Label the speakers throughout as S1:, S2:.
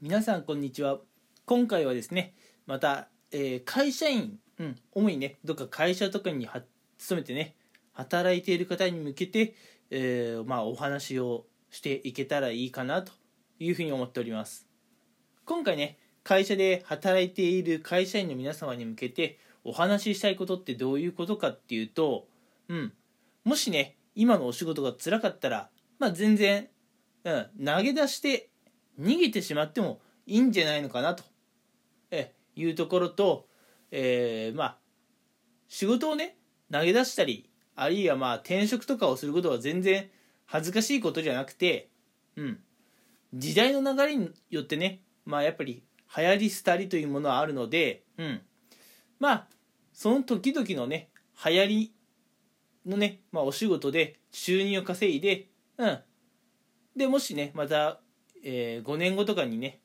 S1: 皆さんこんにちは。今回はですねまた、えー会社員、うん、主にねどっか会社とかに勤めてね働いている方に向けて、えーまあ、お話をしていけたらいいかなというふうに思っております。今回ね会社で働いている会社員の皆様に向けてお話ししたいことってどういうことかっていうと、うん、もしね今のお仕事が辛かったら、まあ、全然、うん、投げ出して逃げてしまってもいいんじゃないのかなと。えいうところと、えーまあ仕事をね投げ出したりあるいはまあ転職とかをすることは全然恥ずかしいことじゃなくて、うん、時代の流れによってね、まあ、やっぱり流行り廃りというものはあるので、うん、まあその時々のね流行りのね、まあ、お仕事で収入を稼いで、うん、でもしねまた、えー5年後とかにね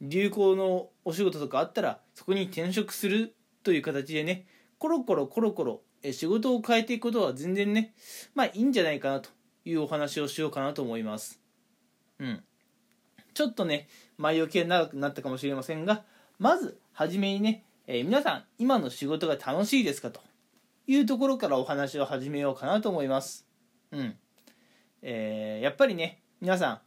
S1: 流行のお仕事とかあったらそこに転職するという形でねコロコロコロコロえー仕事を変えていくことは全然ねまあいいんじゃないかなというお話をしようかなと思います。うん。ちょっとね前置きが長くなったかもしれませんがまずはじめにね、えー皆さん今の仕事が楽しいですかというところからお話を始めようかなと思います。うん。えーやっぱりね皆さん、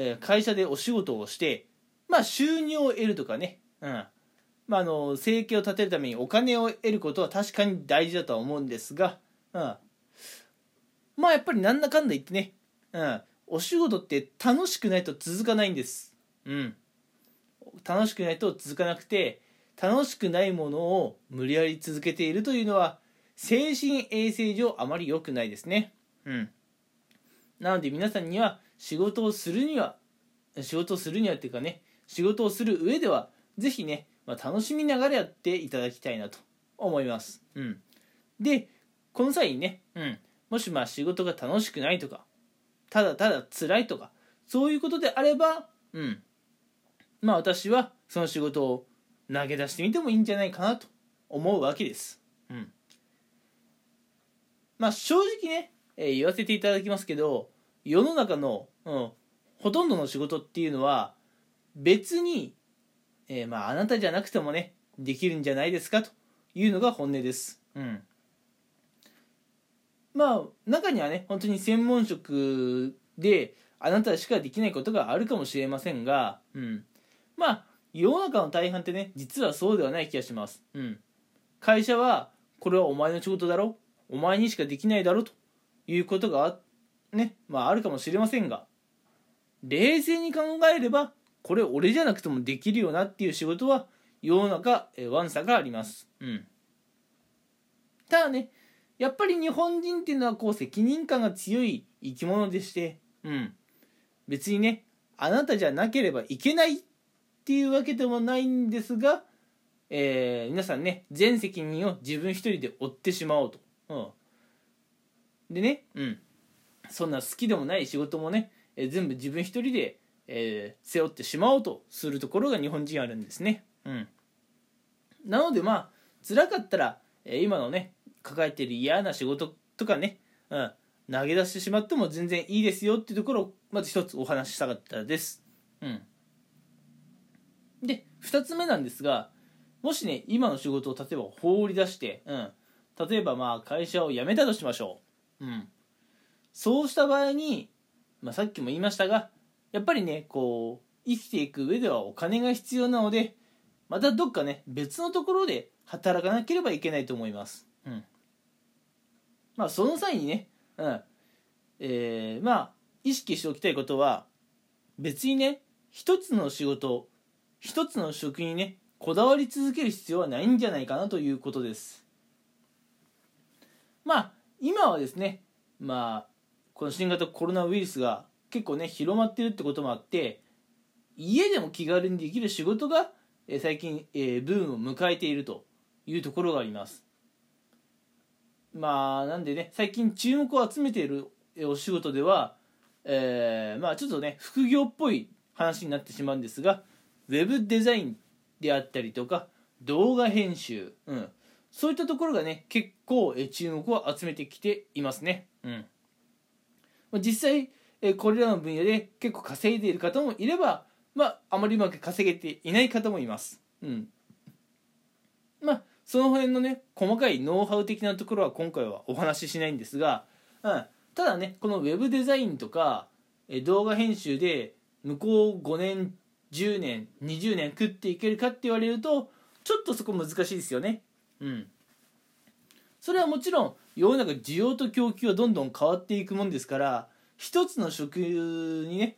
S1: え会社でお仕事をしてまあ収入を得るとかね、うん。まあ、あの生計を立てるためにお金を得ることは確かに大事だとは思うんですが、うん、まあやっぱりなんだかんだ言ってね、うん、お仕事って楽しくないと続かないんです、うん、楽しくないと続かなくて楽しくないものを無理やり続けているというのは精神衛生上あまり良くないですね、うん、なので皆さんには仕事をするには仕事をするにはっていうかね仕事をする上ではぜひね、まあ、楽しみながらやっていただきたいなと思います、うん、でこの際にね、うん、もしまあ仕事が楽しくないとかただただ辛いとかそういうことであれば、うん、まあ私はその仕事を投げ出してみてもいいんじゃないかなと思うわけです、うん、まあ正直ね、えー言わせていただきますけど世の中の、うん、ほとんどの仕事っていうのは別に、えーまああなたじゃなくてもねできるんじゃないですかというのが本音です、うん、まあ中にはね本当に専門職であなたしかできないことがあるかもしれませんが、うん、まあ世の中の大半ってね実はそうではない気がします、うん、会社はこれはお前の仕事だろ？お前にしかできないだろ？ということがあねまああるかもしれませんが冷静に考えればこれ俺じゃなくてもできるよなっていう仕事は世の中えーわんさがあります。うん。ただねやっぱり日本人っていうのはこう責任感が強い生き物でしてうん。別にねあなたじゃなければいけないっていうわけでもないんですが、えー皆さんね全責任を自分一人で負ってしまおうと、うん、でねうん。そんな好きでもない仕事もね、えー全部自分一人で、えー背負ってしまおうとするところが日本人あるんですね。うん、なのでまあ辛かったら、えー今のね抱えてる嫌な仕事とかね、うん、投げ出してしまっても全然いいですよっていうところをまず一つお話ししたかったです。うん、で2つ目なんですがもしね今の仕事を例えば放り出して、うん、例えばまあ会社を辞めたとしましょう。うんそうした場合に、まあ、さっきも言いましたがやっぱりねこう生きていく上ではお金が必要なのでまたどっかね別のところで働かなければいけないと思います。うん、まあその際にね、うんえーまあ意識しておきたいことは別にね一つの仕事一つの職にねこだわり続ける必要はないんじゃないかなということです。まあ今はですねまあこの新型コロナウイルスが結構ね広まってるってこともあって家でも気軽にできる仕事が最近、えーブームを迎えているというところがあります。まあなんでね最近注目を集めているお仕事では、えーまあちょっとね副業っぽい話になってしまうんですがウェブデザインであったりとか動画編集、うん、そういったところがね結構注目を集めてきていますね、うん、実際えーこれらの分野で結構稼いでいる方もいればまああまりうまく稼げていない方もいます。うん。まあその辺のね細かいノウハウ的なところは今回はお話ししないんですが、うん、ただねこのウェブデザインとかえ動画編集で向こう5年10年20年食っていけるかって言われるとちょっとそこ難しいですよね。うん。それはもちろん世の中需要と供給はどんどん変わっていくもんですから一つの職にね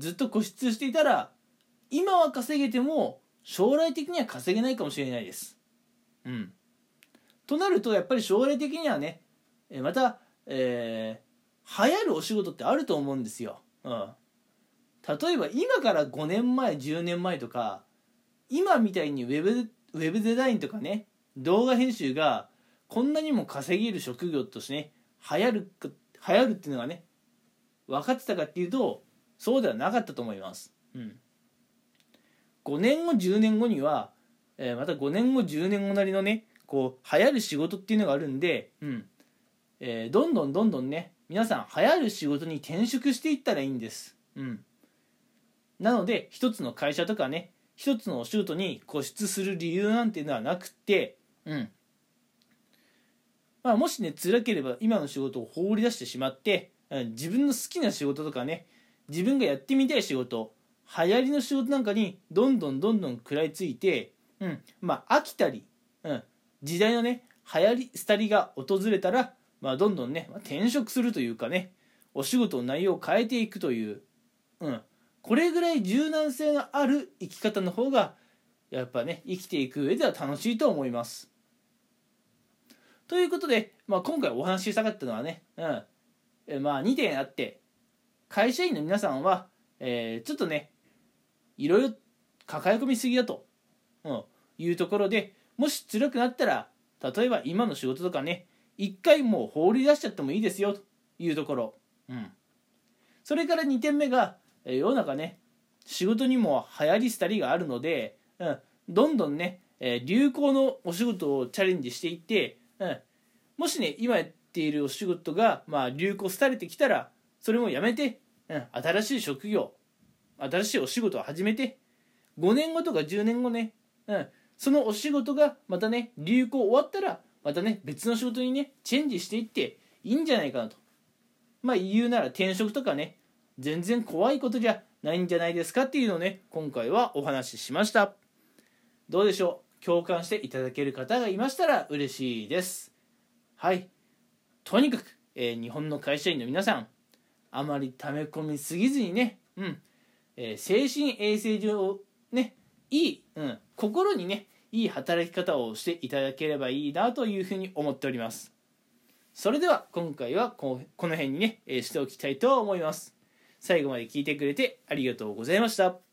S1: ずっと固執していたら今は稼げても将来的には稼げないかもしれないです。うん、となるとやっぱり将来的にはねまた、えー、流行るお仕事ってあると思うんですよ。うん、例えば今から5年前10年前とか今みたいにウェブウェブデザインとかね動画編集がこんなにも稼げる職業としてね流行る流行るっていうのがね分かってたかっていうとそうではなかったと思います。うん、5年後10年後には、えー、また5年後10年後なりのねこう流行る仕事っていうのがあるんで、うんえー、どんどんどんどんね皆さん流行る仕事に転職していったらいいんです。うん、なので一つの会社とかね一つのお仕事に固執する理由なんていうのはなくて、うんまあ、もしね辛ければ今の仕事を放り出してしまって自分の好きな仕事とかね自分がやってみたい仕事流行りの仕事なんかにどんどんどんどん食らいついて、うんまあ、飽きたり、うん、時代のね流行り廃りが訪れたら、まあ、どんどんね転職するというかねお仕事の内容を変えていくという、うん、これぐらい柔軟性がある生き方の方がやっぱね生きていく上では楽しいと思います。ということで、まあ、今回お話ししたかったのはね、うん。まあ、2点あって会社員の皆さんは、えー、ちょっとねいろいろ抱え込みすぎだと、うん、いうところでもし辛くなったら例えば今の仕事とかね一回もう放り出しちゃってもいいですよというところ、うん、それから2点目が世の中ね仕事にも流行り廃りがあるので、うん、どんどんね流行のお仕事をチャレンジしていって、うん、もしね今やっているお仕事が、まあ、流行廃れてきたらそれもやめて、うん、新しい職業新しいお仕事を始めて5年後とか10年後ね、うん、そのお仕事がまたね流行終わったらまたね別の仕事にねチェンジしていっていいんじゃないかなと。まあ言うなら転職とかね全然怖いことじゃないんじゃないですかっていうのをね今回はお話ししました。どうでしょう？共感していただける方がいましたら嬉しいです。はい。とにかく、えー、日本の会社員の皆さんあまり溜め込みすぎずにね、うん。えー、精神衛生上ねいい、うん、心にねいい働き方をしていただければいいなというふうに思っております。それでは今回はこの辺にね、えー、しておきたいと思います。最後まで聞いてくれてありがとうございました。